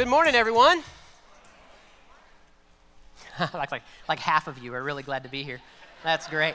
Good morning, everyone. like, like, like half of you are really glad to be here. That's great.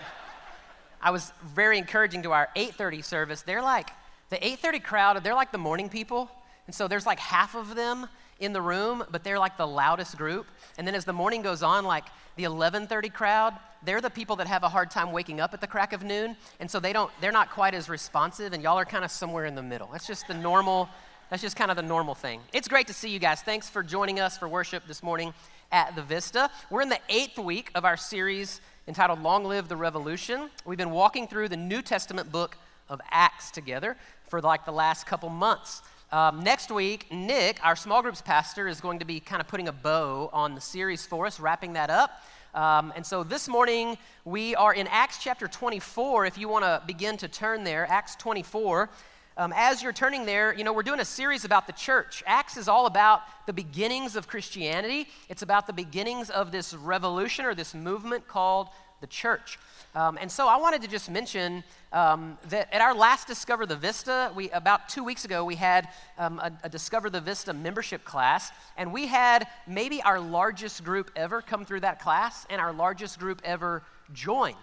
I was very encouraging to our 8:30 service. They're like the 8:30 crowd. They're like the morning people, and so there's like half of them in the room, but they're like the loudest group. And then as the morning goes on, like the 11:30 crowd, they're the people that have a hard time waking up at the crack of noon, and so they don't. They're not quite as responsive, and y'all are kind of somewhere in the middle. That's just the normal. That's just kind of the normal thing. It's great to see you guys. Thanks for joining us for worship this morning at the Vista. We're in the eighth week of our series entitled Long Live the Revolution. We've been walking through the New Testament book of Acts together for like the last couple months. Um, next week, Nick, our small groups pastor, is going to be kind of putting a bow on the series for us, wrapping that up. Um, and so this morning, we are in Acts chapter 24. If you want to begin to turn there, Acts 24. Um, as you're turning there, you know, we're doing a series about the church. Acts is all about the beginnings of Christianity, it's about the beginnings of this revolution or this movement called the church. Um, and so I wanted to just mention um, that at our last Discover the Vista, we about two weeks ago, we had um, a, a, Discover the Vista membership class, and we had maybe our largest group ever come through that class and our largest group ever join.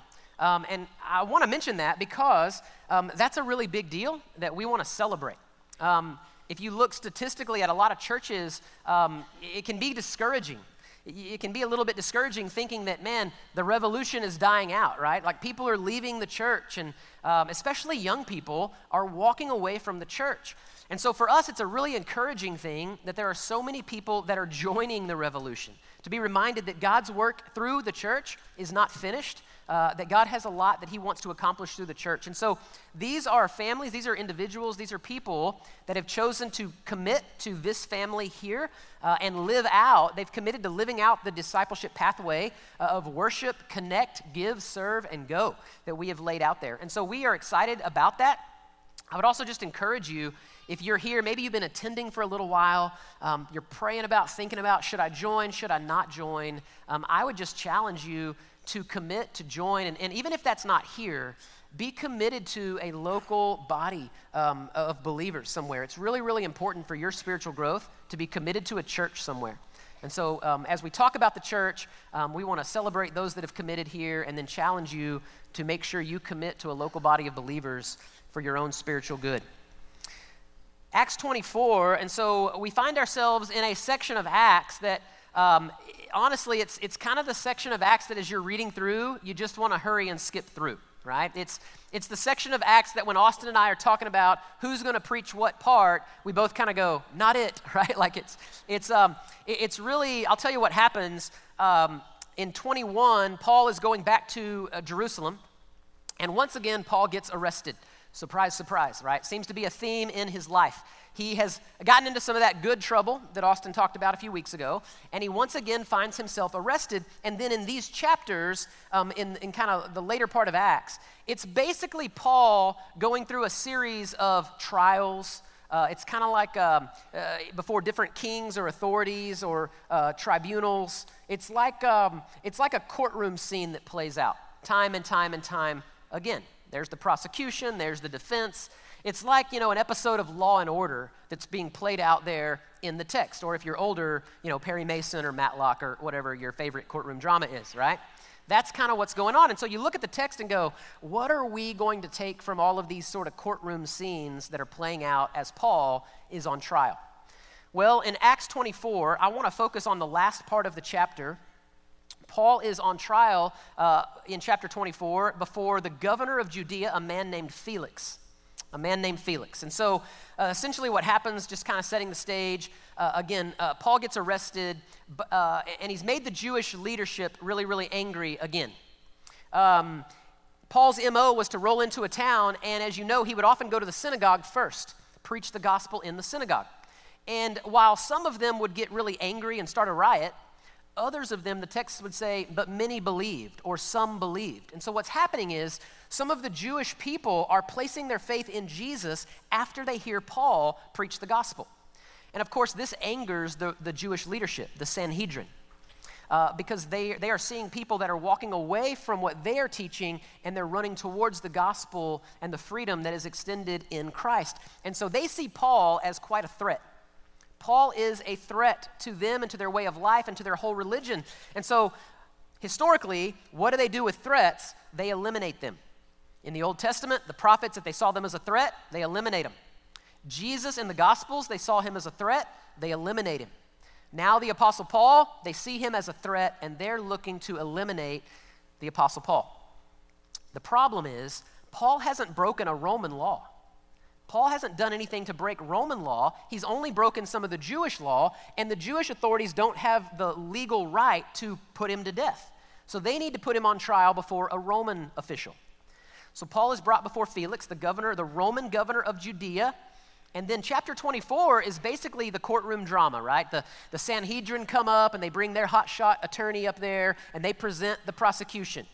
Um, and I want to mention that because um, that's a really big deal that we want to celebrate. Um, if you look statistically at a lot of churches, um, it can be discouraging. It can be a little bit discouraging thinking that, man, the revolution is dying out, right? Like people are leaving the church, and um, especially young people are walking away from the church. And so for us, it's a really encouraging thing that there are so many people that are joining the revolution. To be reminded that God's work through the church is not finished, uh, that God has a lot that He wants to accomplish through the church. And so these are families, these are individuals, these are people that have chosen to commit to this family here uh, and live out. They've committed to living out the discipleship pathway uh, of worship, connect, give, serve, and go that we have laid out there. And so we are excited about that. I would also just encourage you if you're here, maybe you've been attending for a little while, um, you're praying about, thinking about, should I join, should I not join? Um, I would just challenge you to commit to join. And, and even if that's not here, be committed to a local body um, of believers somewhere. It's really, really important for your spiritual growth to be committed to a church somewhere. And so, um, as we talk about the church, um, we want to celebrate those that have committed here and then challenge you to make sure you commit to a local body of believers for your own spiritual good. Acts 24, and so we find ourselves in a section of Acts that um, honestly, it's, it's kind of the section of Acts that as you're reading through, you just want to hurry and skip through, right? It's, it's the section of Acts that when Austin and I are talking about who's going to preach what part, we both kind of go, not it, right? Like it's, it's, um, it's really, I'll tell you what happens. Um, in 21, Paul is going back to uh, Jerusalem, and once again, Paul gets arrested. Surprise, surprise, right? Seems to be a theme in his life. He has gotten into some of that good trouble that Austin talked about a few weeks ago, and he once again finds himself arrested. And then in these chapters, um, in, in kind of the later part of Acts, it's basically Paul going through a series of trials. Uh, it's kind of like um, uh, before different kings or authorities or uh, tribunals. It's like, um, it's like a courtroom scene that plays out time and time and time again. There's the prosecution, there's the defense, it's like, you know, an episode of Law and Order that's being played out there in the text. Or if you're older, you know, Perry Mason or Matlock or whatever your favorite courtroom drama is, right? That's kind of what's going on. And so you look at the text and go, what are we going to take from all of these sort of courtroom scenes that are playing out as Paul is on trial? Well, in Acts 24, I want to focus on the last part of the chapter. Paul is on trial uh, in chapter 24 before the governor of Judea, a man named Felix a man named Felix. And so, uh, essentially, what happens, just kind of setting the stage, uh, again, uh, Paul gets arrested, uh, and he's made the Jewish leadership really, really angry again. Um, Paul's MO was to roll into a town, and as you know, he would often go to the synagogue first, preach the gospel in the synagogue. And while some of them would get really angry and start a riot, Others of them, the text would say, but many believed, or some believed. And so what's happening is some of the Jewish people are placing their faith in Jesus after they hear Paul preach the gospel. And of course, this angers the, the Jewish leadership, the Sanhedrin, uh, because they, they are seeing people that are walking away from what they are teaching and they're running towards the gospel and the freedom that is extended in Christ. And so they see Paul as quite a threat. Paul is a threat to them and to their way of life and to their whole religion. And so, historically, what do they do with threats? They eliminate them. In the Old Testament, the prophets, if they saw them as a threat, they eliminate them. Jesus in the Gospels, they saw him as a threat, they eliminate him. Now, the Apostle Paul, they see him as a threat and they're looking to eliminate the Apostle Paul. The problem is, Paul hasn't broken a Roman law. Paul hasn't done anything to break Roman law. He's only broken some of the Jewish law, and the Jewish authorities don't have the legal right to put him to death. So they need to put him on trial before a Roman official. So Paul is brought before Felix, the governor, the Roman governor of Judea. And then chapter 24 is basically the courtroom drama, right? The, the Sanhedrin come up and they bring their hotshot attorney up there and they present the prosecution.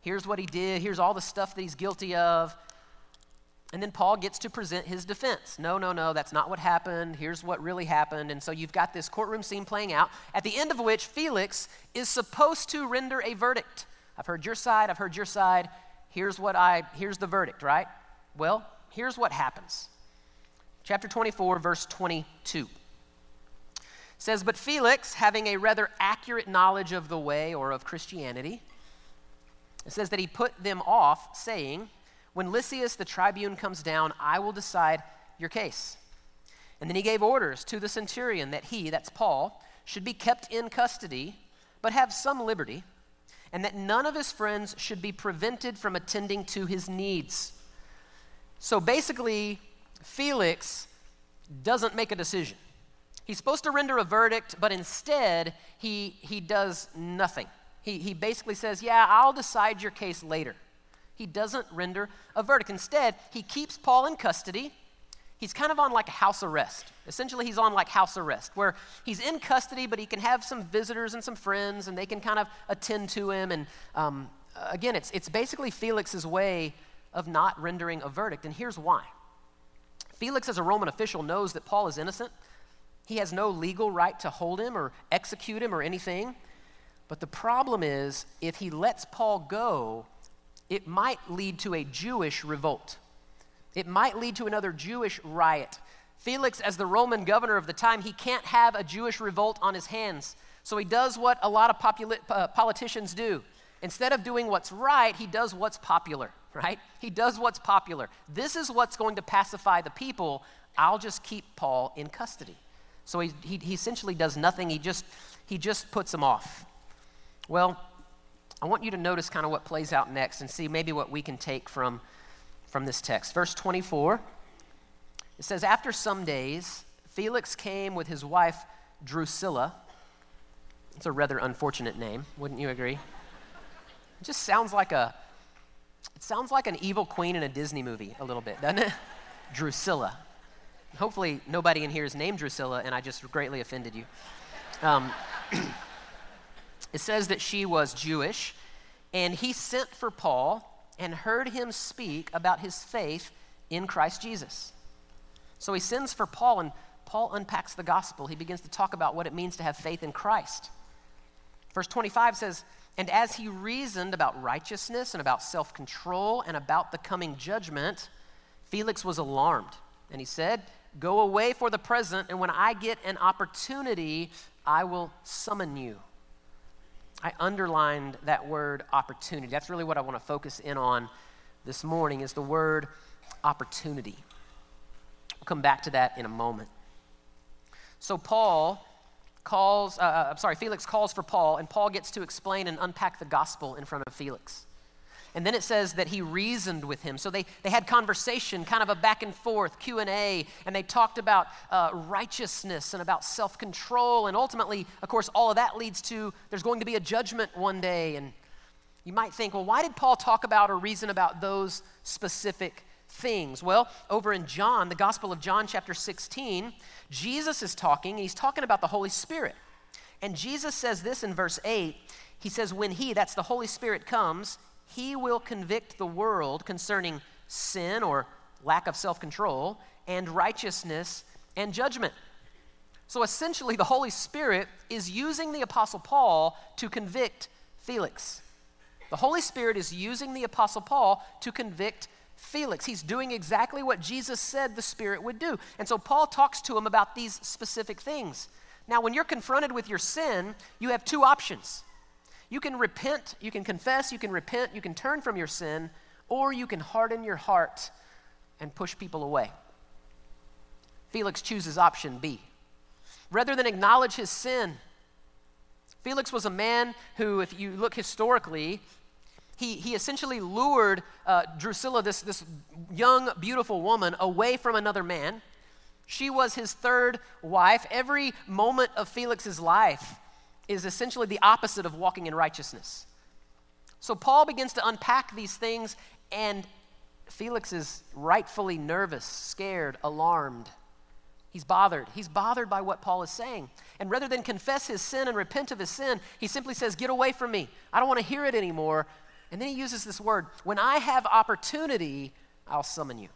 Here's what he did, here's all the stuff that he's guilty of. And then Paul gets to present his defense. No, no, no, that's not what happened. Here's what really happened. And so you've got this courtroom scene playing out, at the end of which Felix is supposed to render a verdict. I've heard your side, I've heard your side here's what I, here's the verdict, right? Well, here's what happens. Chapter 24, verse 22 says, But Felix, having a rather accurate knowledge of the way or of Christianity, it says that he put them off, saying, When Lysias the tribune comes down, I will decide your case. And then he gave orders to the centurion that he, that's Paul, should be kept in custody, but have some liberty and that none of his friends should be prevented from attending to his needs. So basically, Felix doesn't make a decision. He's supposed to render a verdict, but instead, he, he does nothing. He, he basically says, Yeah, I'll decide your case later. He doesn't render a verdict. Instead, he keeps Paul in custody he's kind of on like house arrest. Essentially, he's on like house arrest, where he's in custody, but he can have some visitors and some friends, and they can kind of attend to him. And um, again, it's, it's basically Felix's way of not rendering a verdict. And here's why Felix, as a Roman official, knows that Paul is innocent. He has no legal right to hold him or execute him or anything. But the problem is, if he lets Paul go, it might lead to a Jewish revolt. It might lead to another Jewish riot. Felix, as the Roman governor of the time, he can't have a Jewish revolt on his hands. So he does what a lot of popula- uh, politicians do. Instead of doing what's right, he does what's popular, right? He does what's popular. This is what's going to pacify the people. I'll just keep Paul in custody. So he, he, he essentially does nothing, he just, he just puts him off. Well, I want you to notice kind of what plays out next and see maybe what we can take from from this text. Verse 24, it says, After some days, Felix came with his wife Drusilla. It's a rather unfortunate name, wouldn't you agree? It just sounds like a it sounds like an evil queen in a Disney movie a little bit, doesn't it? Drusilla. Hopefully nobody in here is named Drusilla and I just greatly offended you. Um, it says that she was Jewish and he sent for Paul and heard him speak about his faith in Christ Jesus. So he sends for Paul, and Paul unpacks the gospel. He begins to talk about what it means to have faith in Christ. Verse 25 says, And as he reasoned about righteousness and about self control and about the coming judgment, Felix was alarmed. And he said, Go away for the present, and when I get an opportunity, I will summon you. I underlined that word opportunity. That's really what I want to focus in on this morning is the word opportunity. We'll come back to that in a moment. So Paul calls, uh, uh I'm sorry, Felix calls for Paul, and Paul gets to explain and unpack the gospel in front of Felix. And then it says that he reasoned with him. So they, they had conversation, kind of a back and forth, Q&A, and they talked about uh, righteousness and about self-control. And ultimately, of course, all of that leads to there's going to be a judgment one day. And you might think, well, why did Paul talk about or reason about those specific things? Well, over in John, the Gospel of John, chapter 16, Jesus is talking, and he's talking about the Holy Spirit. And Jesus says this in verse 8. He says, When he, that's the Holy Spirit, comes, he will convict the world concerning sin or lack of self control and righteousness and judgment. So essentially, the Holy Spirit is using the Apostle Paul to convict Felix. The Holy Spirit is using the Apostle Paul to convict Felix. He's doing exactly what Jesus said the Spirit would do. And so Paul talks to him about these specific things. Now, when you're confronted with your sin, you have two options. You can repent, you can confess, you can repent, you can turn from your sin, or you can harden your heart and push people away. Felix chooses option B. Rather than acknowledge his sin, Felix was a man who, if you look historically, he, he essentially lured uh, Drusilla, this, this young, beautiful woman, away from another man. She was his third wife. Every moment of Felix's life is essentially the opposite of walking in righteousness. So Paul begins to unpack these things, and Felix is rightfully nervous, scared, alarmed. He's bothered. He's bothered by what Paul is saying. And rather than confess his sin and repent of his sin, he simply says, Get away from me. I don't want to hear it anymore. And then he uses this word when I have opportunity, I'll summon you.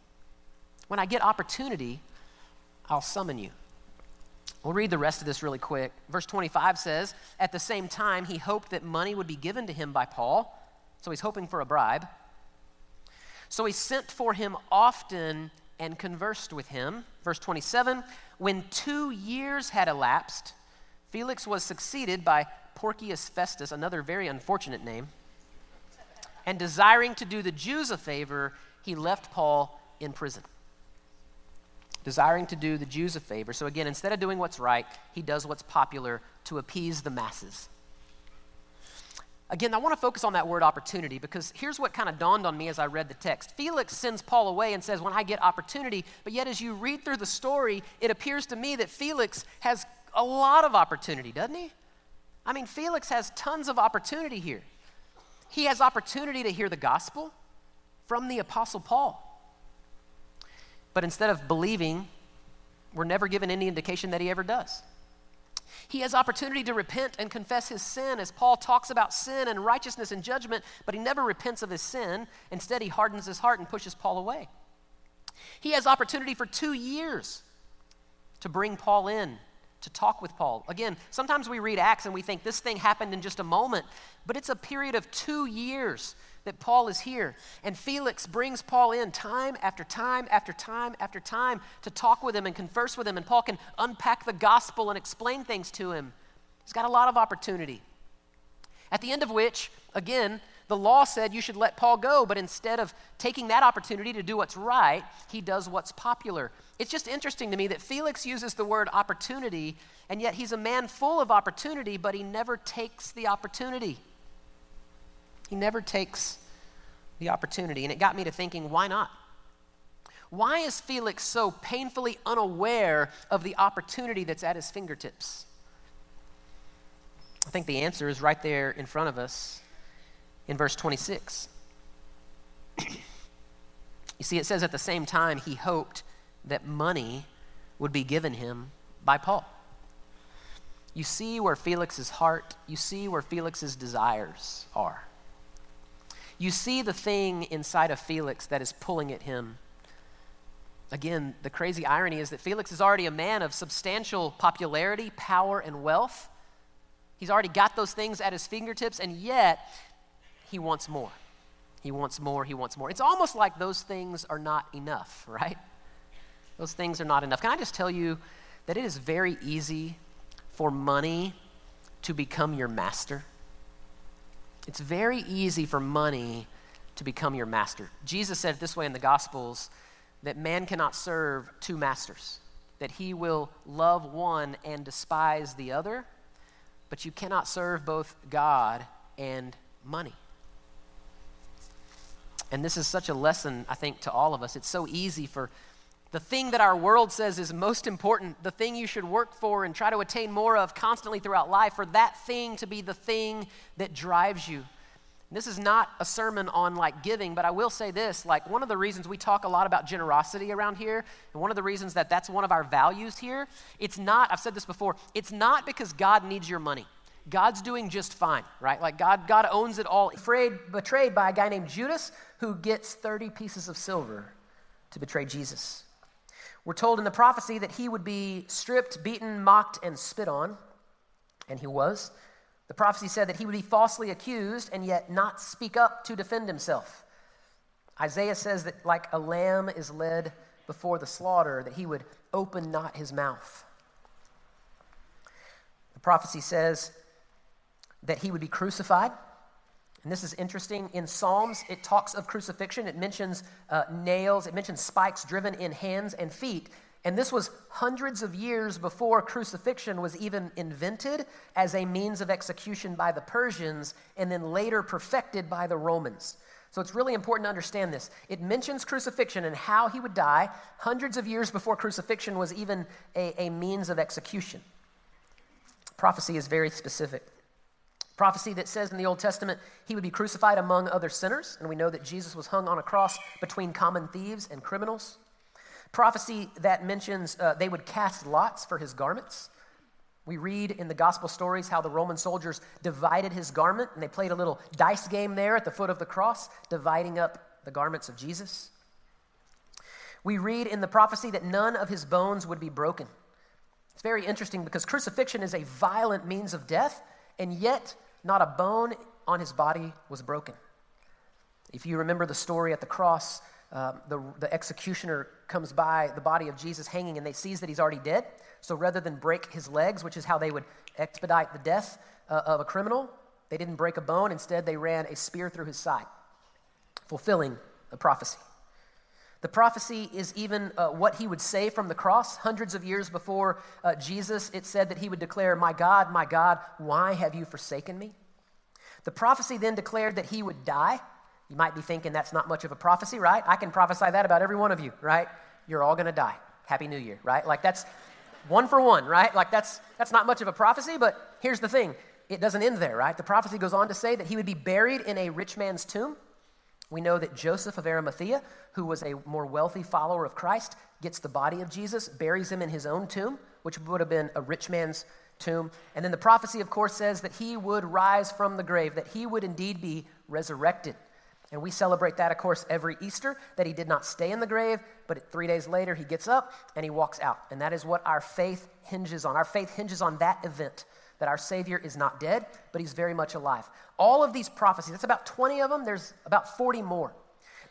When I get opportunity, I'll summon you. We'll read the rest of this really quick. Verse 25 says, At the same time, he hoped that money would be given to him by Paul. So he's hoping for a bribe. So he sent for him often and conversed with him. Verse 27 When two years had elapsed, Felix was succeeded by Porcius Festus, another very unfortunate name and desiring to do the Jews a favor, he left Paul in prison. Desiring to do the Jews a favor. So, again, instead of doing what's right, he does what's popular to appease the masses. Again, I want to focus on that word opportunity because here's what kind of dawned on me as I read the text. Felix sends Paul away and says, When I get opportunity, but yet as you read through the story, it appears to me that Felix has a lot of opportunity, doesn't he? I mean, Felix has tons of opportunity here. He has opportunity to hear the gospel from the Apostle Paul. But instead of believing, we're never given any indication that he ever does. He has opportunity to repent and confess his sin as Paul talks about sin and righteousness and judgment, but he never repents of his sin. Instead, he hardens his heart and pushes Paul away. He has opportunity for two years to bring Paul in to talk with Paul. Again, sometimes we read Acts and we think this thing happened in just a moment, but it's a period of two years that Paul is here. And Felix brings Paul in time after time after time after time to talk with him and converse with him. And Paul can unpack the gospel and explain things to him. He's got a lot of opportunity. At the end of which, again, the law said you should let Paul go, but instead of taking that opportunity to do what's right, he does what's popular. It's just interesting to me that Felix uses the word opportunity, and yet he's a man full of opportunity, but he never takes the opportunity. He never takes the opportunity. And it got me to thinking, why not? Why is Felix so painfully unaware of the opportunity that's at his fingertips? I think the answer is right there in front of us in verse 26. you see, it says at the same time he hoped that money would be given him by Paul. You see where Felix's heart, you see where Felix's desires are. You see the thing inside of Felix that is pulling at him. Again, the crazy irony is that Felix is already a man of substantial popularity, power, and wealth. He's already got those things at his fingertips, and yet he wants more. He wants more, he wants more. It's almost like those things are not enough, right? Those things are not enough. Can I just tell you that it is very easy for money to become your master? It's very easy for money to become your master. Jesus said it this way in the Gospels that man cannot serve two masters, that he will love one and despise the other, but you cannot serve both God and money. And this is such a lesson, I think, to all of us. It's so easy for the thing that our world says is most important, the thing you should work for and try to attain more of constantly throughout life, for that thing to be the thing that drives you. This is not a sermon on like giving, but I will say this like, one of the reasons we talk a lot about generosity around here, and one of the reasons that that's one of our values here, it's not, I've said this before, it's not because God needs your money. God's doing just fine, right? Like God, God owns it all. Betrayed, betrayed by a guy named Judas who gets 30 pieces of silver to betray Jesus. We're told in the prophecy that he would be stripped, beaten, mocked, and spit on, and he was. The prophecy said that he would be falsely accused and yet not speak up to defend himself. Isaiah says that, like a lamb is led before the slaughter, that he would open not his mouth. The prophecy says that he would be crucified. And this is interesting. In Psalms, it talks of crucifixion. It mentions uh, nails, it mentions spikes driven in hands and feet. And this was hundreds of years before crucifixion was even invented as a means of execution by the Persians and then later perfected by the Romans. So it's really important to understand this. It mentions crucifixion and how he would die hundreds of years before crucifixion was even a, a means of execution. Prophecy is very specific. Prophecy that says in the Old Testament he would be crucified among other sinners, and we know that Jesus was hung on a cross between common thieves and criminals. Prophecy that mentions uh, they would cast lots for his garments. We read in the gospel stories how the Roman soldiers divided his garment, and they played a little dice game there at the foot of the cross, dividing up the garments of Jesus. We read in the prophecy that none of his bones would be broken. It's very interesting because crucifixion is a violent means of death, and yet not a bone on his body was broken. If you remember the story at the cross, uh, the, the executioner comes by the body of Jesus hanging and they sees that he's already dead. So rather than break his legs, which is how they would expedite the death uh, of a criminal, they didn't break a bone. Instead, they ran a spear through his side, fulfilling the prophecy. The prophecy is even uh, what he would say from the cross. Hundreds of years before uh, Jesus, it said that he would declare, My God, my God, why have you forsaken me? The prophecy then declared that he would die. You might be thinking that's not much of a prophecy, right? I can prophesy that about every one of you, right? You're all going to die. Happy New Year, right? Like that's one for one, right? Like that's that's not much of a prophecy, but here's the thing. It doesn't end there, right? The prophecy goes on to say that he would be buried in a rich man's tomb. We know that Joseph of Arimathea, who was a more wealthy follower of Christ, gets the body of Jesus, buries him in his own tomb, which would have been a rich man's tomb. And then the prophecy, of course, says that he would rise from the grave, that he would indeed be resurrected. And we celebrate that, of course, every Easter, that he did not stay in the grave, but three days later he gets up and he walks out. And that is what our faith hinges on. Our faith hinges on that event that our Savior is not dead, but he's very much alive. All of these prophecies, that's about 20 of them, there's about 40 more,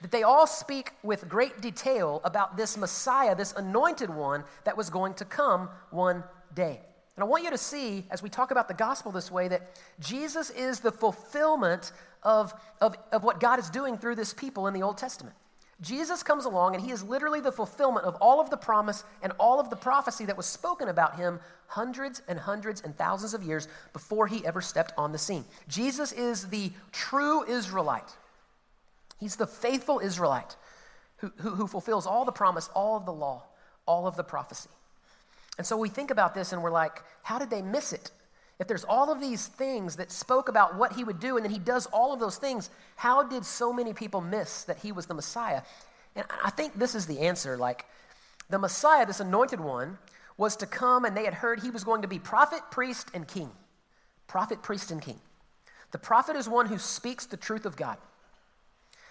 that they all speak with great detail about this Messiah, this anointed one that was going to come one day. And I want you to see, as we talk about the gospel this way, that Jesus is the fulfillment of, of, of what God is doing through this people in the Old Testament. Jesus comes along and he is literally the fulfillment of all of the promise and all of the prophecy that was spoken about him hundreds and hundreds and thousands of years before he ever stepped on the scene. Jesus is the true Israelite. He's the faithful Israelite who, who, who fulfills all the promise, all of the law, all of the prophecy. And so we think about this and we're like, how did they miss it? If there's all of these things that spoke about what he would do, and then he does all of those things, how did so many people miss that he was the Messiah? And I think this is the answer. Like, the Messiah, this anointed one, was to come, and they had heard he was going to be prophet, priest, and king. Prophet, priest, and king. The prophet is one who speaks the truth of God,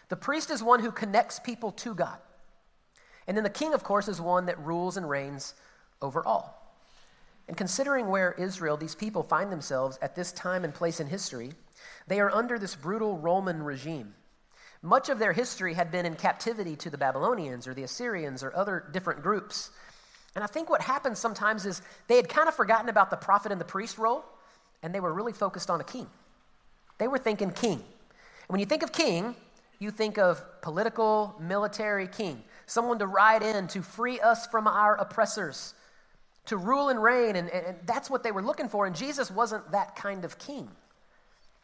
the priest is one who connects people to God. And then the king, of course, is one that rules and reigns over all. And considering where Israel, these people, find themselves at this time and place in history, they are under this brutal Roman regime. Much of their history had been in captivity to the Babylonians or the Assyrians or other different groups. And I think what happens sometimes is they had kind of forgotten about the prophet and the priest role, and they were really focused on a king. They were thinking king. And when you think of king, you think of political, military king, someone to ride in to free us from our oppressors, to rule and reign, and, and that's what they were looking for. And Jesus wasn't that kind of king.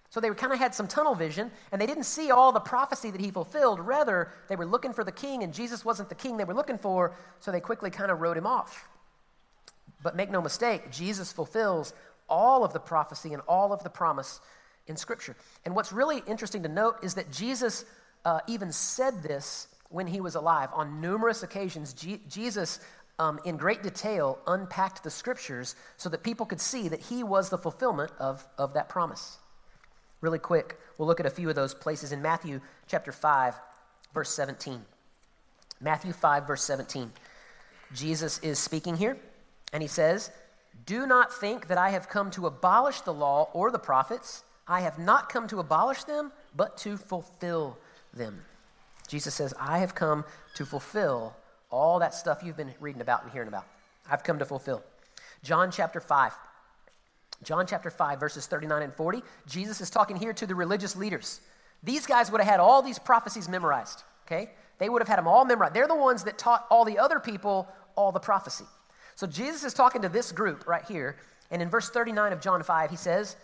So they kind of had some tunnel vision, and they didn't see all the prophecy that he fulfilled. Rather, they were looking for the king, and Jesus wasn't the king they were looking for, so they quickly kind of wrote him off. But make no mistake, Jesus fulfills all of the prophecy and all of the promise in Scripture. And what's really interesting to note is that Jesus uh, even said this when he was alive. On numerous occasions, G- Jesus um, in great detail, unpacked the scriptures so that people could see that he was the fulfillment of, of that promise. Really quick, we'll look at a few of those places in Matthew chapter 5, verse 17. Matthew 5, verse 17. Jesus is speaking here, and he says, Do not think that I have come to abolish the law or the prophets. I have not come to abolish them, but to fulfill them. Jesus says, I have come to fulfill all that stuff you've been reading about and hearing about. I've come to fulfill. John chapter 5. John chapter 5, verses 39 and 40. Jesus is talking here to the religious leaders. These guys would have had all these prophecies memorized, okay? They would have had them all memorized. They're the ones that taught all the other people all the prophecy. So Jesus is talking to this group right here. And in verse 39 of John 5, he says,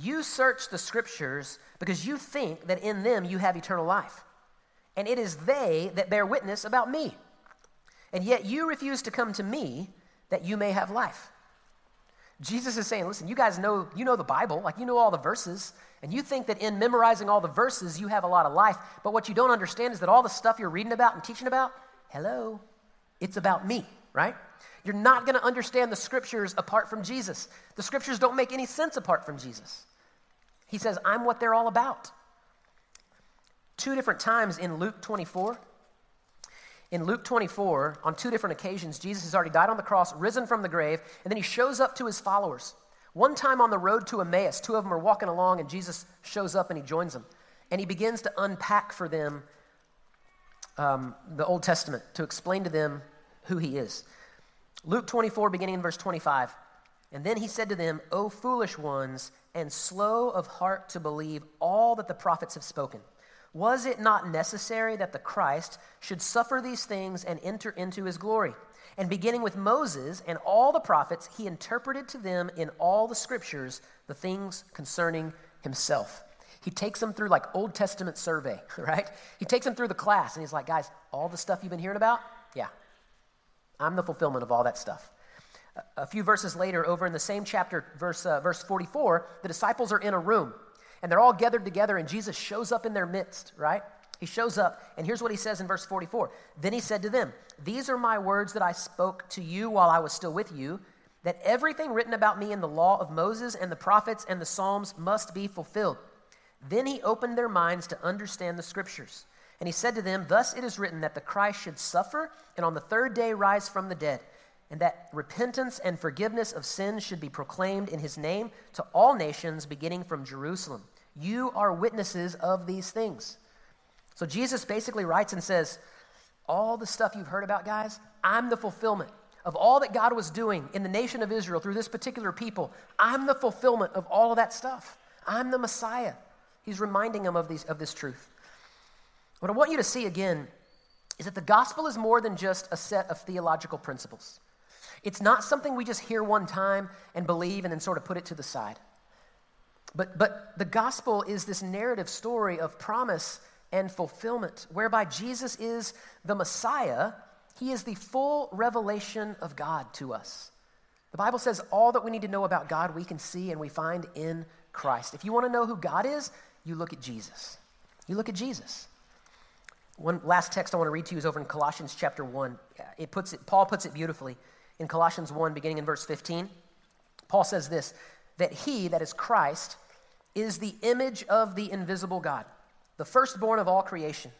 You search the scriptures because you think that in them you have eternal life. And it is they that bear witness about me. And yet you refuse to come to me that you may have life. Jesus is saying, listen, you guys know, you know the Bible, like you know all the verses, and you think that in memorizing all the verses, you have a lot of life. But what you don't understand is that all the stuff you're reading about and teaching about, hello, it's about me, right? You're not going to understand the scriptures apart from Jesus. The scriptures don't make any sense apart from Jesus. He says, I'm what they're all about. Two different times in Luke 24, in Luke 24, on two different occasions, Jesus has already died on the cross, risen from the grave, and then he shows up to his followers. One time on the road to Emmaus, two of them are walking along, and Jesus shows up and he joins them. And he begins to unpack for them um, the Old Testament, to explain to them who he is. Luke 24, beginning in verse 25. And then he said to them, O foolish ones, and slow of heart to believe all that the prophets have spoken. Was it not necessary that the Christ should suffer these things and enter into his glory? And beginning with Moses and all the prophets, he interpreted to them in all the scriptures the things concerning himself. He takes them through like Old Testament survey, right? He takes them through the class and he's like, guys, all the stuff you've been hearing about? Yeah. I'm the fulfillment of all that stuff. A few verses later, over in the same chapter, verse, uh, verse 44, the disciples are in a room and they're all gathered together, and Jesus shows up in their midst, right? He shows up, and here's what he says in verse 44 Then he said to them, These are my words that I spoke to you while I was still with you, that everything written about me in the law of Moses and the prophets and the Psalms must be fulfilled. Then he opened their minds to understand the scriptures. And he said to them, Thus it is written that the Christ should suffer and on the third day rise from the dead, and that repentance and forgiveness of sins should be proclaimed in his name to all nations, beginning from Jerusalem. You are witnesses of these things. So Jesus basically writes and says, All the stuff you've heard about, guys, I'm the fulfillment of all that God was doing in the nation of Israel through this particular people. I'm the fulfillment of all of that stuff. I'm the Messiah. He's reminding them of, these, of this truth. What I want you to see again is that the gospel is more than just a set of theological principles. It's not something we just hear one time and believe and then sort of put it to the side. But, but the gospel is this narrative story of promise and fulfillment, whereby Jesus is the Messiah. He is the full revelation of God to us. The Bible says all that we need to know about God we can see and we find in Christ. If you want to know who God is, you look at Jesus. You look at Jesus. One last text I want to read to you is over in Colossians chapter 1. It puts it, Paul puts it beautifully in Colossians 1, beginning in verse 15. Paul says this that he, that is Christ, is the image of the invisible God, the firstborn of all creation.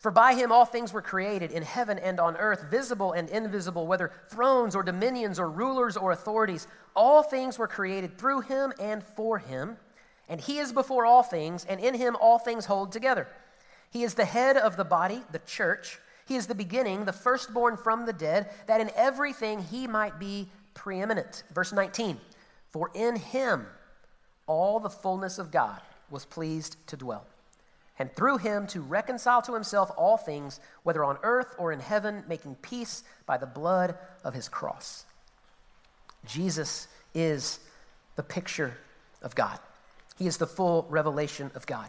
For by him all things were created in heaven and on earth, visible and invisible, whether thrones or dominions or rulers or authorities. All things were created through him and for him. And he is before all things, and in him all things hold together. He is the head of the body, the church. He is the beginning, the firstborn from the dead, that in everything he might be preeminent. Verse 19 For in him all the fullness of God was pleased to dwell, and through him to reconcile to himself all things, whether on earth or in heaven, making peace by the blood of his cross. Jesus is the picture of God. He is the full revelation of God.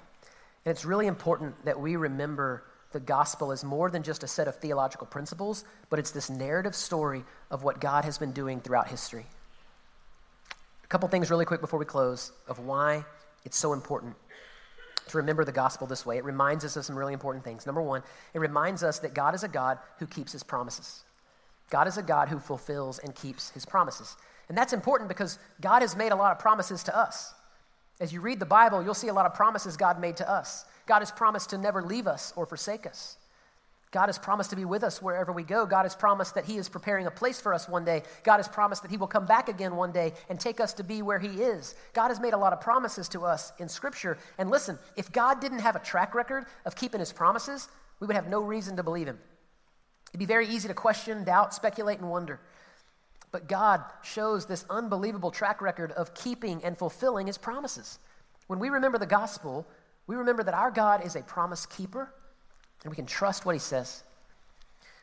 And it's really important that we remember the gospel is more than just a set of theological principles, but it's this narrative story of what God has been doing throughout history. A couple things, really quick, before we close, of why it's so important to remember the gospel this way. It reminds us of some really important things. Number one, it reminds us that God is a God who keeps his promises. God is a God who fulfills and keeps his promises. And that's important because God has made a lot of promises to us. As you read the Bible, you'll see a lot of promises God made to us. God has promised to never leave us or forsake us. God has promised to be with us wherever we go. God has promised that He is preparing a place for us one day. God has promised that He will come back again one day and take us to be where He is. God has made a lot of promises to us in Scripture. And listen, if God didn't have a track record of keeping His promises, we would have no reason to believe Him. It'd be very easy to question, doubt, speculate, and wonder. But God shows this unbelievable track record of keeping and fulfilling His promises. When we remember the gospel, we remember that our God is a promise keeper and we can trust what he says.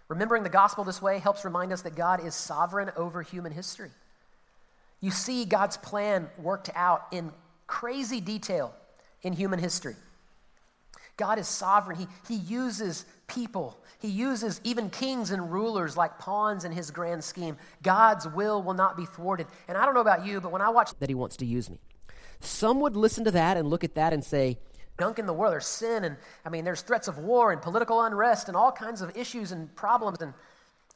Remembering the gospel this way helps remind us that God is sovereign over human history. You see God's plan worked out in crazy detail in human history. God is sovereign. He, he uses people, He uses even kings and rulers like pawns in His grand scheme. God's will will not be thwarted. And I don't know about you, but when I watch that He wants to use me, some would listen to that and look at that and say, junk in the world. There's sin, and I mean, there's threats of war and political unrest and all kinds of issues and problems. And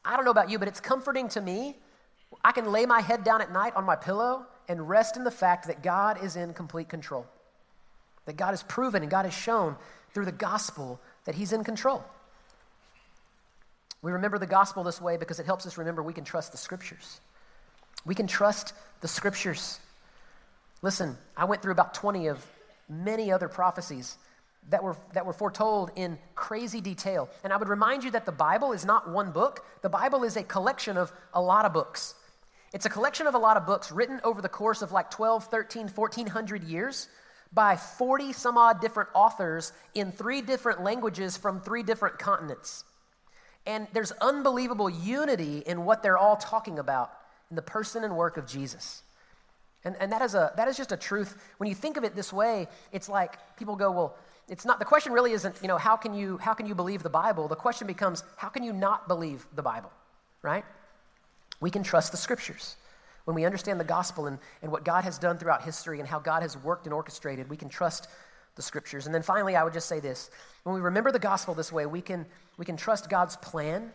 I don't know about you, but it's comforting to me. I can lay my head down at night on my pillow and rest in the fact that God is in complete control. That God has proven and God has shown through the gospel that He's in control. We remember the gospel this way because it helps us remember we can trust the scriptures. We can trust the scriptures. Listen, I went through about 20 of many other prophecies that were, that were foretold in crazy detail. And I would remind you that the Bible is not one book, the Bible is a collection of a lot of books. It's a collection of a lot of books written over the course of like 12, 13, 1400 years by 40 some odd different authors in three different languages from three different continents. And there's unbelievable unity in what they're all talking about in the person and work of Jesus. And, and that, is a, that is just a truth. When you think of it this way, it's like people go, well, it's not, the question really isn't, you know, how can you, how can you believe the Bible? The question becomes, how can you not believe the Bible, right? We can trust the scriptures. When we understand the gospel and, and what God has done throughout history and how God has worked and orchestrated, we can trust the scriptures. And then finally, I would just say this when we remember the gospel this way, we can, we can trust God's plan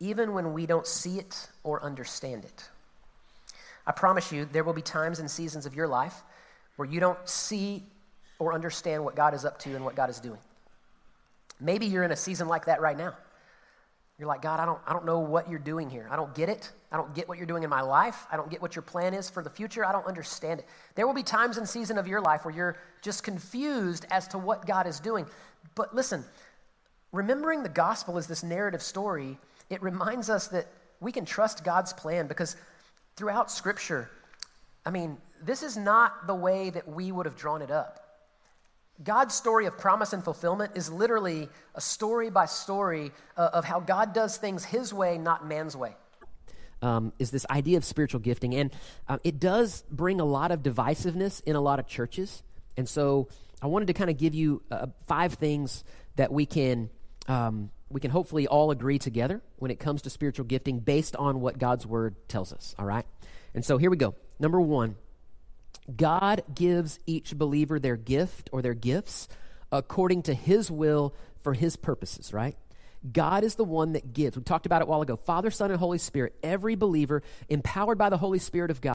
even when we don't see it or understand it. I promise you, there will be times and seasons of your life where you don't see or understand what God is up to and what God is doing. Maybe you're in a season like that right now. You're like, God, I don't, I don't know what you're doing here. I don't get it. I don't get what you're doing in my life. I don't get what your plan is for the future. I don't understand it. There will be times and season of your life where you're just confused as to what God is doing. But listen, remembering the gospel as this narrative story, it reminds us that we can trust God's plan because throughout Scripture, I mean, this is not the way that we would have drawn it up. God's story of promise and fulfillment is literally a story by story uh, of how God does things His way, not man's way. Um, is this idea of spiritual gifting. And um, it does bring a lot of divisiveness in a lot of churches. And so I wanted to kind of give you uh, five things that we can. Um, we can hopefully all agree together when it comes to spiritual gifting based on what God's word tells us, all right? And so here we go. Number one, God gives each believer their gift or their gifts according to his will for his purposes, right? God is the one that gives. We talked about it a while ago. Father, Son, and Holy Spirit, every believer empowered by the Holy Spirit of God